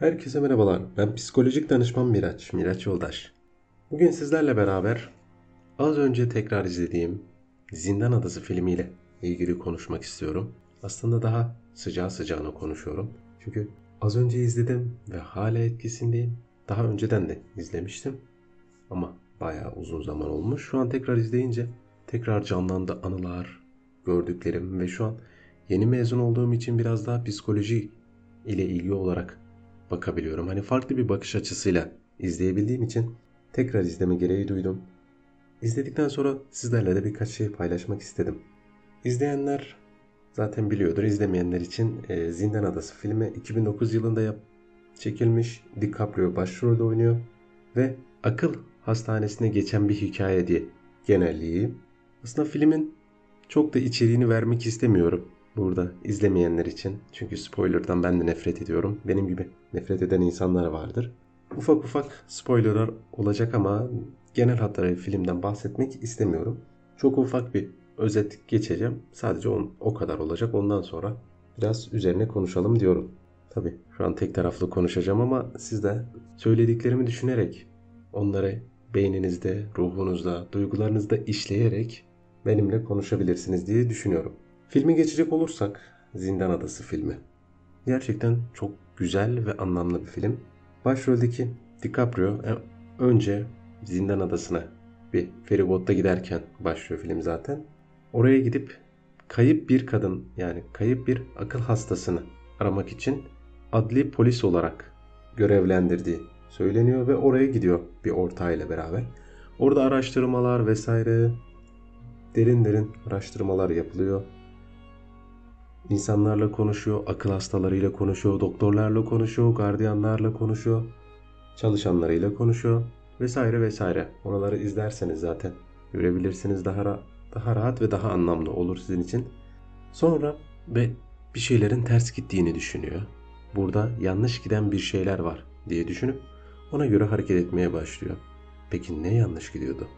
Herkese merhabalar. Ben psikolojik danışman Miraç, Miraç Yoldaş. Bugün sizlerle beraber az önce tekrar izlediğim Zindan Adası filmiyle ilgili konuşmak istiyorum. Aslında daha sıcağı sıcağına konuşuyorum. Çünkü az önce izledim ve hala etkisindeyim. Daha önceden de izlemiştim. Ama bayağı uzun zaman olmuş. Şu an tekrar izleyince tekrar canlandı anılar, gördüklerim ve şu an yeni mezun olduğum için biraz daha psikoloji ile ilgili olarak bakabiliyorum. Hani farklı bir bakış açısıyla izleyebildiğim için tekrar izleme gereği duydum. İzledikten sonra sizlerle de birkaç şey paylaşmak istedim. İzleyenler zaten biliyordur. İzlemeyenler için e, Zindan Adası filmi 2009 yılında yap çekilmiş. DiCaprio başrolde oynuyor ve akıl hastanesine geçen bir hikaye diye genelliği. Aslında filmin çok da içeriğini vermek istemiyorum burada izlemeyenler için. Çünkü spoilerdan ben de nefret ediyorum. Benim gibi nefret eden insanlar vardır. Ufak ufak spoilerlar olacak ama genel hatları filmden bahsetmek istemiyorum. Çok ufak bir özet geçeceğim. Sadece on, o kadar olacak. Ondan sonra biraz üzerine konuşalım diyorum. Tabi şu an tek taraflı konuşacağım ama siz de söylediklerimi düşünerek onları beyninizde, ruhunuzda, duygularınızda işleyerek benimle konuşabilirsiniz diye düşünüyorum. Filmi geçecek olursak Zindan Adası filmi. Gerçekten çok güzel ve anlamlı bir film. Başroldeki DiCaprio e, önce Zindan Adası'na bir feribotta giderken başlıyor film zaten. Oraya gidip kayıp bir kadın yani kayıp bir akıl hastasını aramak için adli polis olarak görevlendirdiği söyleniyor ve oraya gidiyor bir ortağıyla beraber. Orada araştırmalar vesaire derin derin araştırmalar yapılıyor. İnsanlarla konuşuyor, akıl hastalarıyla konuşuyor, doktorlarla konuşuyor, gardiyanlarla konuşuyor, çalışanlarıyla konuşuyor vesaire vesaire. Oraları izlerseniz zaten görebilirsiniz daha daha rahat ve daha anlamlı olur sizin için. Sonra ve bir şeylerin ters gittiğini düşünüyor. Burada yanlış giden bir şeyler var diye düşünüp ona göre hareket etmeye başlıyor. Peki ne yanlış gidiyordu?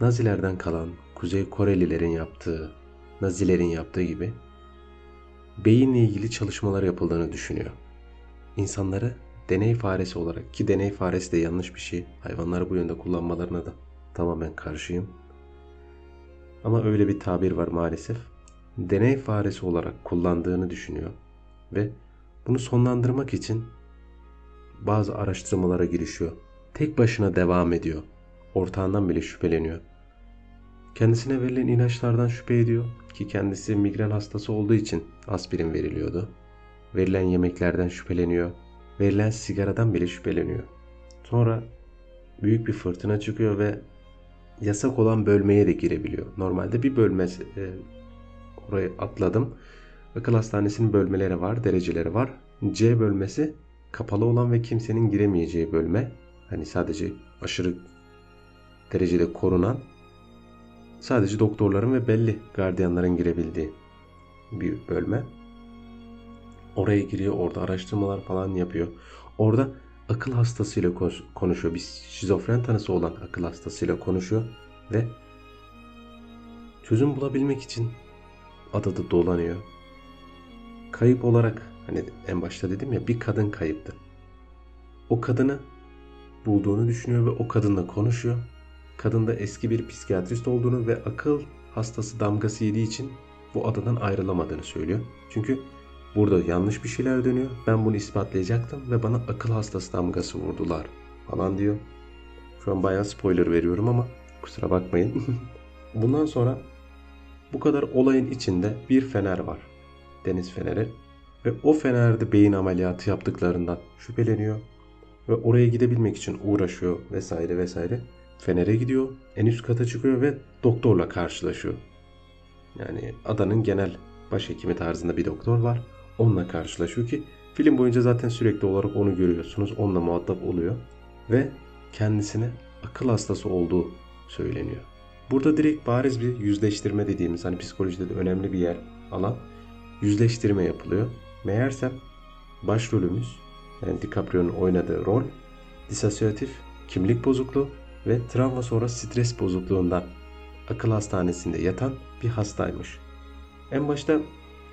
Nazilerden kalan Kuzey Korelilerin yaptığı, Nazilerin yaptığı gibi beyinle ilgili çalışmalar yapıldığını düşünüyor. İnsanları deney faresi olarak ki deney faresi de yanlış bir şey. Hayvanları bu yönde kullanmalarına da tamamen karşıyım. Ama öyle bir tabir var maalesef. Deney faresi olarak kullandığını düşünüyor ve bunu sonlandırmak için bazı araştırmalara girişiyor. Tek başına devam ediyor. Ortağından bile şüpheleniyor. Kendisine verilen ilaçlardan şüphe ediyor ki kendisi migren hastası olduğu için aspirin veriliyordu. Verilen yemeklerden şüpheleniyor. Verilen sigaradan bile şüpheleniyor. Sonra büyük bir fırtına çıkıyor ve yasak olan bölmeye de girebiliyor. Normalde bir bölme e, orayı atladım. Akıl hastanesinin bölmeleri var, dereceleri var. C bölmesi kapalı olan ve kimsenin giremeyeceği bölme. Hani sadece aşırı derecede korunan sadece doktorların ve belli gardiyanların girebildiği bir bölme. Oraya giriyor, orada araştırmalar falan yapıyor. Orada akıl hastasıyla konuşuyor. Bir şizofren tanısı olan akıl hastasıyla konuşuyor ve çözüm bulabilmek için adada dolanıyor. Kayıp olarak hani en başta dedim ya bir kadın kayıptı. O kadını bulduğunu düşünüyor ve o kadınla konuşuyor. Kadın da eski bir psikiyatrist olduğunu ve akıl hastası damgası yediği için bu adadan ayrılamadığını söylüyor. Çünkü burada yanlış bir şeyler dönüyor. Ben bunu ispatlayacaktım ve bana akıl hastası damgası vurdular falan diyor. Şu an bayağı spoiler veriyorum ama kusura bakmayın. Bundan sonra bu kadar olayın içinde bir fener var. Deniz feneri. Ve o fenerde beyin ameliyatı yaptıklarından şüpheleniyor. Ve oraya gidebilmek için uğraşıyor vesaire vesaire. Fener'e gidiyor. En üst kata çıkıyor ve doktorla karşılaşıyor. Yani adanın genel başhekimi tarzında bir doktor var. Onunla karşılaşıyor ki film boyunca zaten sürekli olarak onu görüyorsunuz. Onunla muhatap oluyor. Ve kendisine akıl hastası olduğu söyleniyor. Burada direkt bariz bir yüzleştirme dediğimiz hani psikolojide de önemli bir yer alan yüzleştirme yapılıyor. Meğersem başrolümüz yani DiCaprio'nun oynadığı rol disosiyatif kimlik bozukluğu ve travma sonra stres bozukluğundan akıl hastanesinde yatan bir hastaymış. En başta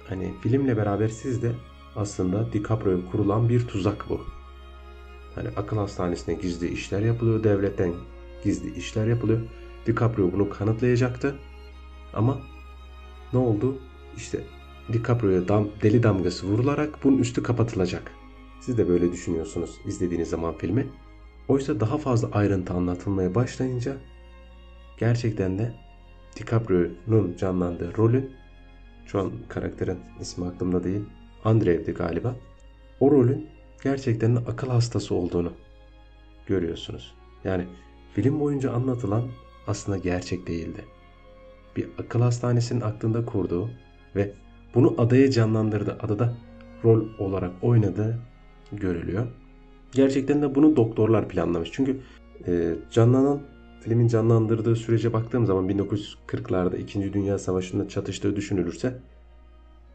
hani filmle beraber siz de aslında DiCaprio'ya kurulan bir tuzak bu. Hani akıl hastanesine gizli işler yapılıyor, devletten gizli işler yapılıyor. DiCaprio bunu kanıtlayacaktı. Ama ne oldu? İşte DiCaprio'ya dam, deli damgası vurularak bunun üstü kapatılacak. Siz de böyle düşünüyorsunuz izlediğiniz zaman filmi. Oysa daha fazla ayrıntı anlatılmaya başlayınca gerçekten de DiCaprio'nun canlandığı rolün şu an karakterin ismi aklımda değil. Andrew'di galiba. O rolün gerçekten de akıl hastası olduğunu görüyorsunuz. Yani film boyunca anlatılan aslında gerçek değildi. Bir akıl hastanesinin aklında kurduğu ve bunu adaya canlandırdı. Adada rol olarak oynadığı görülüyor. Gerçekten de bunu doktorlar planlamış. Çünkü e, canlanan filmin canlandırdığı sürece baktığım zaman 1940'larda 2. Dünya Savaşı'nda çatıştığı düşünülürse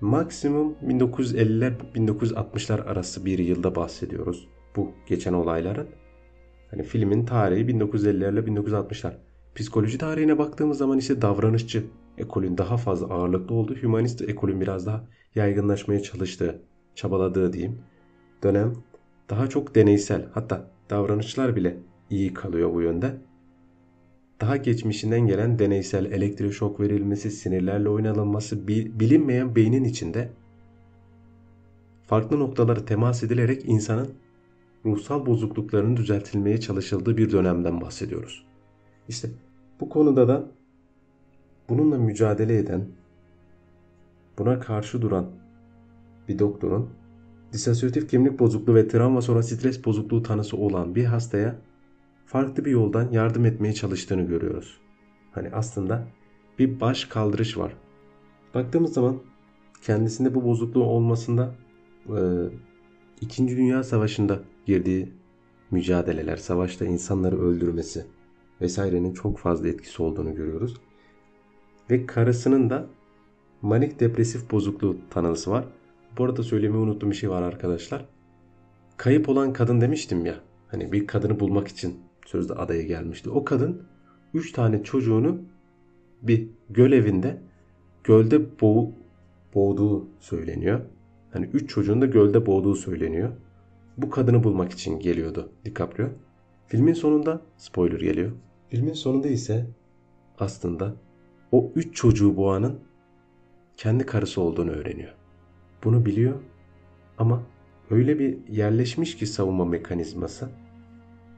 maksimum 1950'ler 1960'lar arası bir yılda bahsediyoruz. Bu geçen olayların. Hani filmin tarihi 1950'lerle 1960'lar. Psikoloji tarihine baktığımız zaman ise davranışçı ekolün daha fazla ağırlıklı olduğu, humanist ekolün biraz daha yaygınlaşmaya çalıştığı, çabaladığı diyeyim dönem daha çok deneysel hatta davranışlar bile iyi kalıyor bu yönde. Daha geçmişinden gelen deneysel elektroşok verilmesi, sinirlerle oynanılması, bilinmeyen beynin içinde farklı noktalara temas edilerek insanın ruhsal bozukluklarının düzeltilmeye çalışıldığı bir dönemden bahsediyoruz. İşte bu konuda da bununla mücadele eden, buna karşı duran bir doktorun disosiyatif kimlik bozukluğu ve travma sonra stres bozukluğu tanısı olan bir hastaya farklı bir yoldan yardım etmeye çalıştığını görüyoruz. Hani aslında bir baş kaldırış var. Baktığımız zaman kendisinde bu bozukluğu olmasında e, İkinci Dünya Savaşı'nda girdiği mücadeleler, savaşta insanları öldürmesi vesairenin çok fazla etkisi olduğunu görüyoruz. Ve karısının da manik depresif bozukluğu tanısı var. Bu arada söylemeyi unuttuğum bir şey var arkadaşlar. Kayıp olan kadın demiştim ya. Hani bir kadını bulmak için sözde adaya gelmişti. O kadın 3 tane çocuğunu bir göl evinde gölde boğ, boğduğu söyleniyor. Hani 3 çocuğun da gölde boğduğu söyleniyor. Bu kadını bulmak için geliyordu DiCaprio. Filmin sonunda spoiler geliyor. Filmin sonunda ise aslında o 3 çocuğu boğanın kendi karısı olduğunu öğreniyor. Bunu biliyor ama öyle bir yerleşmiş ki savunma mekanizması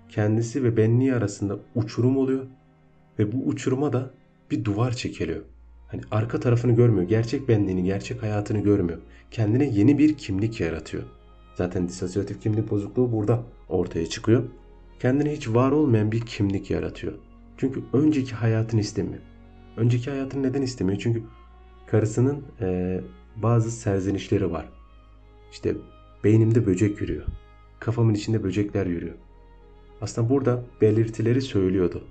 kendisi ve benliği arasında uçurum oluyor ve bu uçuruma da bir duvar çekiliyor. Hani arka tarafını görmüyor. Gerçek benliğini, gerçek hayatını görmüyor. Kendine yeni bir kimlik yaratıyor. Zaten disosiyatif kimlik bozukluğu burada ortaya çıkıyor. Kendine hiç var olmayan bir kimlik yaratıyor. Çünkü önceki hayatını istemiyor. Önceki hayatını neden istemiyor? Çünkü karısının e, bazı serzenişleri var. İşte beynimde böcek yürüyor. Kafamın içinde böcekler yürüyor. Aslında burada belirtileri söylüyordu.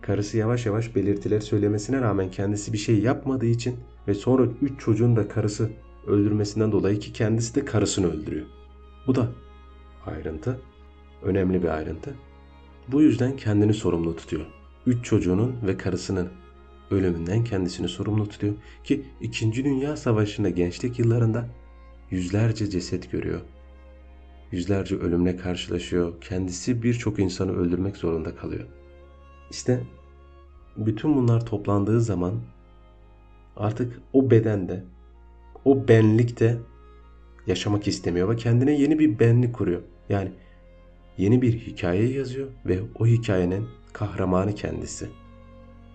Karısı yavaş yavaş belirtileri söylemesine rağmen kendisi bir şey yapmadığı için ve sonra 3 çocuğun da karısı öldürmesinden dolayı ki kendisi de karısını öldürüyor. Bu da ayrıntı. Önemli bir ayrıntı. Bu yüzden kendini sorumlu tutuyor. 3 çocuğunun ve karısının ölümünden kendisini sorumlu tutuyor ki 2. Dünya Savaşı'nda gençlik yıllarında yüzlerce ceset görüyor. Yüzlerce ölümle karşılaşıyor. Kendisi birçok insanı öldürmek zorunda kalıyor. İşte bütün bunlar toplandığı zaman artık o bedende, o benlikte yaşamak istemiyor ve kendine yeni bir benlik kuruyor. Yani yeni bir hikaye yazıyor ve o hikayenin kahramanı kendisi.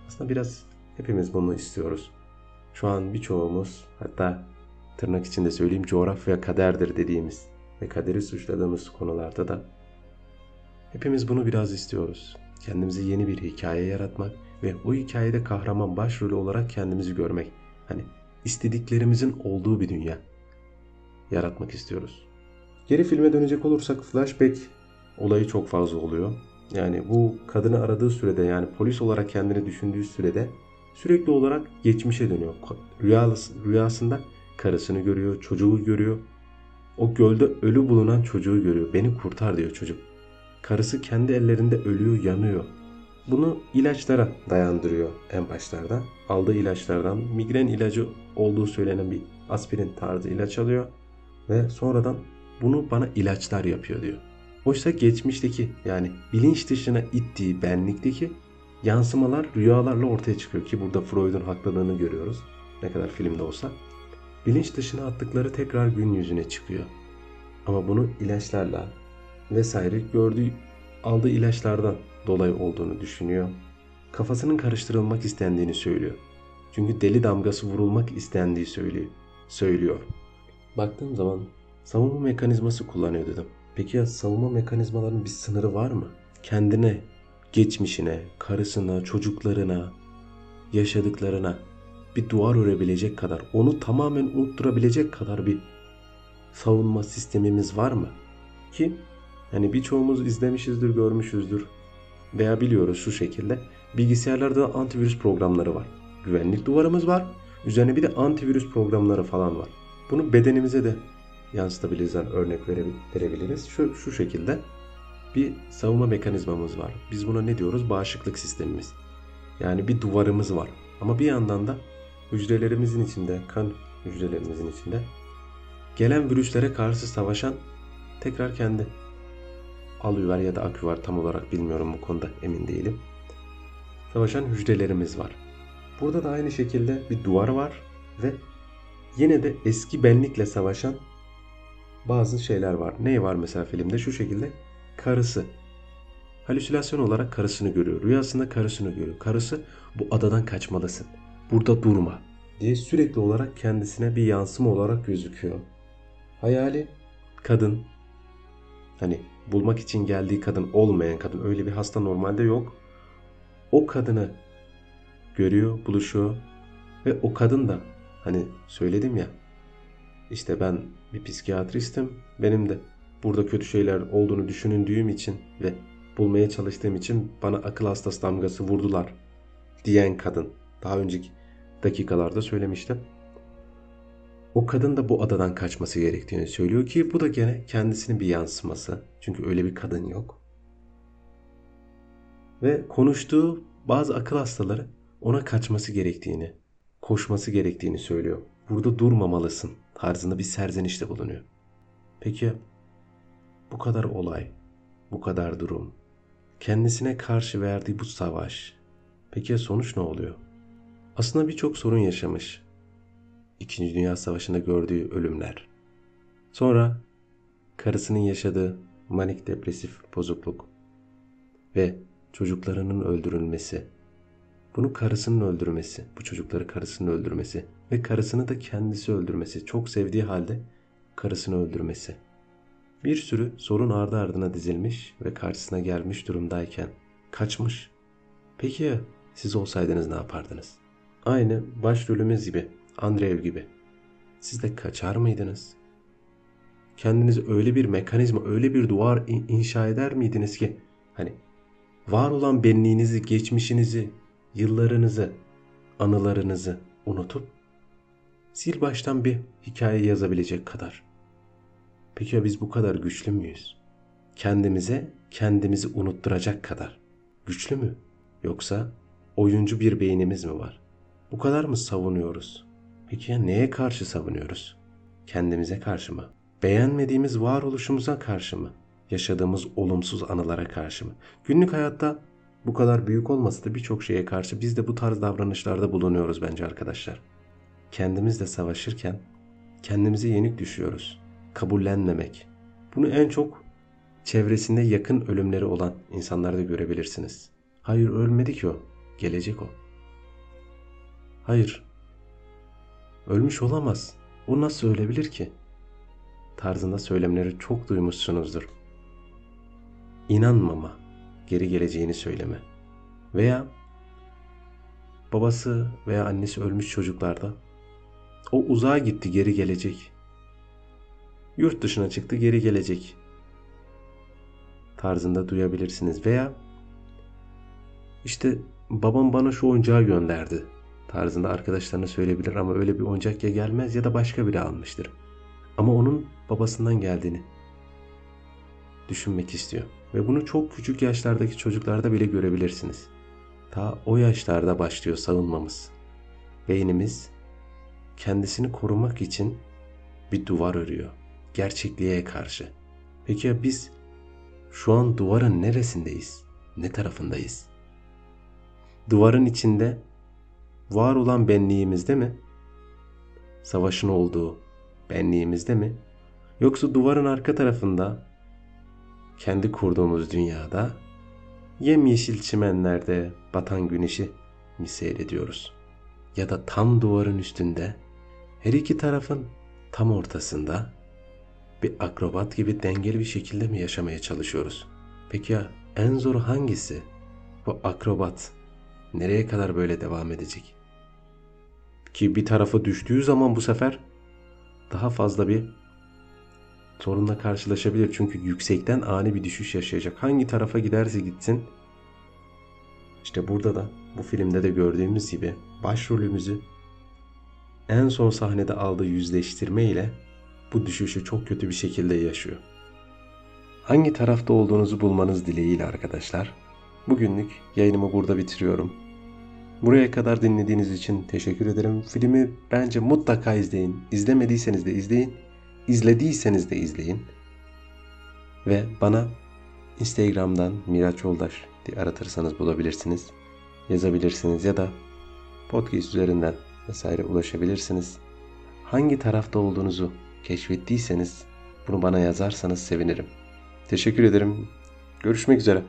Aslında biraz hepimiz bunu istiyoruz. Şu an birçoğumuz hatta tırnak içinde söyleyeyim coğrafya kaderdir dediğimiz ve kaderi suçladığımız konularda da hepimiz bunu biraz istiyoruz. Kendimize yeni bir hikaye yaratmak ve o hikayede kahraman başrolü olarak kendimizi görmek. Hani istediklerimizin olduğu bir dünya yaratmak istiyoruz. Geri filme dönecek olursak flashback olayı çok fazla oluyor. Yani bu kadını aradığı sürede yani polis olarak kendini düşündüğü sürede sürekli olarak geçmişe dönüyor. rüyasında karısını görüyor, çocuğu görüyor. O gölde ölü bulunan çocuğu görüyor. Beni kurtar diyor çocuk. Karısı kendi ellerinde ölüyor, yanıyor. Bunu ilaçlara dayandırıyor en başlarda. Aldığı ilaçlardan migren ilacı olduğu söylenen bir aspirin tarzı ilaç alıyor. Ve sonradan bunu bana ilaçlar yapıyor diyor. Oysa geçmişteki yani bilinç dışına ittiği benlikteki yansımalar rüyalarla ortaya çıkıyor ki burada Freud'un haklılığını görüyoruz. Ne kadar filmde olsa. Bilinç dışına attıkları tekrar gün yüzüne çıkıyor. Ama bunu ilaçlarla vesaire gördüğü aldığı ilaçlardan dolayı olduğunu düşünüyor. Kafasının karıştırılmak istendiğini söylüyor. Çünkü deli damgası vurulmak istendiği söylüyor. söylüyor. Baktığım zaman savunma mekanizması kullanıyor dedim. Peki ya savunma mekanizmalarının bir sınırı var mı? Kendine, geçmişine, karısına, çocuklarına, yaşadıklarına bir duvar örebilecek kadar, onu tamamen unutturabilecek kadar bir savunma sistemimiz var mı? Ki hani birçoğumuz izlemişizdir, görmüşüzdür veya biliyoruz şu şekilde. Bilgisayarlarda antivirüs programları var. Güvenlik duvarımız var. Üzerine bir de antivirüs programları falan var. Bunu bedenimize de yansıtabiliriz, örnek verebiliriz. Şu, şu şekilde bir savunma mekanizmamız var. Biz buna ne diyoruz? Bağışıklık sistemimiz. Yani bir duvarımız var. Ama bir yandan da hücrelerimizin içinde, kan hücrelerimizin içinde gelen virüslere karşı savaşan tekrar kendi alüvar ya da aküvar tam olarak bilmiyorum bu konuda emin değilim. Savaşan hücrelerimiz var. Burada da aynı şekilde bir duvar var ve yine de eski benlikle savaşan bazı şeyler var. Ne var mesela filmde? Şu şekilde karısı. Halüsinasyon olarak karısını görüyor. Rüyasında karısını görüyor. Karısı bu adadan kaçmalısın. Burada durma diye sürekli olarak kendisine bir yansıma olarak gözüküyor. Hayali kadın hani bulmak için geldiği kadın olmayan kadın öyle bir hasta normalde yok. O kadını görüyor, buluşuyor ve o kadın da hani söyledim ya işte ben bir psikiyatristim. Benim de burada kötü şeyler olduğunu düşündüğüm için ve bulmaya çalıştığım için bana akıl hastası damgası vurdular diyen kadın. Daha önceki dakikalarda söylemiştim. O kadın da bu adadan kaçması gerektiğini söylüyor ki bu da gene kendisinin bir yansıması. Çünkü öyle bir kadın yok. Ve konuştuğu bazı akıl hastaları ona kaçması gerektiğini, koşması gerektiğini söylüyor. Burada durmamalısın tarzında bir serzenişte bulunuyor. Peki bu kadar olay, bu kadar durum, kendisine karşı verdiği bu savaş, peki ya sonuç ne oluyor? Aslında birçok sorun yaşamış. İkinci Dünya Savaşı'nda gördüğü ölümler. Sonra karısının yaşadığı manik depresif bozukluk ve çocuklarının öldürülmesi. Bunu karısının öldürmesi, bu çocukları karısının öldürmesi ve karısını da kendisi öldürmesi, çok sevdiği halde karısını öldürmesi. Bir sürü sorun ardı ardına dizilmiş ve karşısına gelmiş durumdayken kaçmış. Peki ya siz olsaydınız ne yapardınız? Aynı başrolümüz gibi, Andreev gibi. Siz de kaçar mıydınız? Kendiniz öyle bir mekanizma, öyle bir duvar inşa eder miydiniz ki hani var olan benliğinizi, geçmişinizi, yıllarınızı, anılarınızı unutup sil baştan bir hikaye yazabilecek kadar. Peki ya biz bu kadar güçlü müyüz? Kendimize kendimizi unutturacak kadar güçlü mü? Yoksa oyuncu bir beynimiz mi var? Bu kadar mı savunuyoruz? Peki ya neye karşı savunuyoruz? Kendimize karşı mı? Beğenmediğimiz varoluşumuza karşı mı? Yaşadığımız olumsuz anılara karşı mı? Günlük hayatta bu kadar büyük olmasa da birçok şeye karşı biz de bu tarz davranışlarda bulunuyoruz bence arkadaşlar. Kendimizle savaşırken kendimize yenik düşüyoruz. Kabullenmemek. Bunu en çok çevresinde yakın ölümleri olan insanlarda görebilirsiniz. Hayır ölmedi ki o. Gelecek o. Hayır. Ölmüş olamaz. O nasıl ölebilir ki? Tarzında söylemleri çok duymuşsunuzdur. İnanmama, geri geleceğini söyleme. Veya babası veya annesi ölmüş çocuklarda o uzağa gitti geri gelecek. Yurt dışına çıktı geri gelecek. Tarzında duyabilirsiniz. Veya işte babam bana şu oyuncağı gönderdi tarzında arkadaşlarına söyleyebilir ama öyle bir oyuncak ya gelmez ya da başka biri almıştır. Ama onun babasından geldiğini düşünmek istiyor. Ve bunu çok küçük yaşlardaki çocuklarda bile görebilirsiniz. Ta o yaşlarda başlıyor savunmamız. Beynimiz kendisini korumak için bir duvar örüyor. Gerçekliğe karşı. Peki ya biz şu an duvarın neresindeyiz? Ne tarafındayız? Duvarın içinde var olan benliğimizde mi? Savaşın olduğu benliğimizde mi? Yoksa duvarın arka tarafında kendi kurduğumuz dünyada yemyeşil çimenlerde batan güneşi mi seyrediyoruz? Ya da tam duvarın üstünde her iki tarafın tam ortasında bir akrobat gibi dengeli bir şekilde mi yaşamaya çalışıyoruz? Peki ya en zoru hangisi? Bu akrobat nereye kadar böyle devam edecek? Ki bir tarafı düştüğü zaman bu sefer daha fazla bir sorunla karşılaşabilir. Çünkü yüksekten ani bir düşüş yaşayacak. Hangi tarafa giderse gitsin. İşte burada da bu filmde de gördüğümüz gibi başrolümüzü en son sahnede aldığı yüzleştirme ile bu düşüşü çok kötü bir şekilde yaşıyor. Hangi tarafta olduğunuzu bulmanız dileğiyle arkadaşlar. Bugünlük yayınımı burada bitiriyorum. Buraya kadar dinlediğiniz için teşekkür ederim. Filmi bence mutlaka izleyin. İzlemediyseniz de izleyin. İzlediyseniz de izleyin. Ve bana Instagram'dan Miraç Yoldaş diye aratırsanız bulabilirsiniz. Yazabilirsiniz ya da podcast üzerinden vesaire ulaşabilirsiniz. Hangi tarafta olduğunuzu keşfettiyseniz bunu bana yazarsanız sevinirim. Teşekkür ederim. Görüşmek üzere.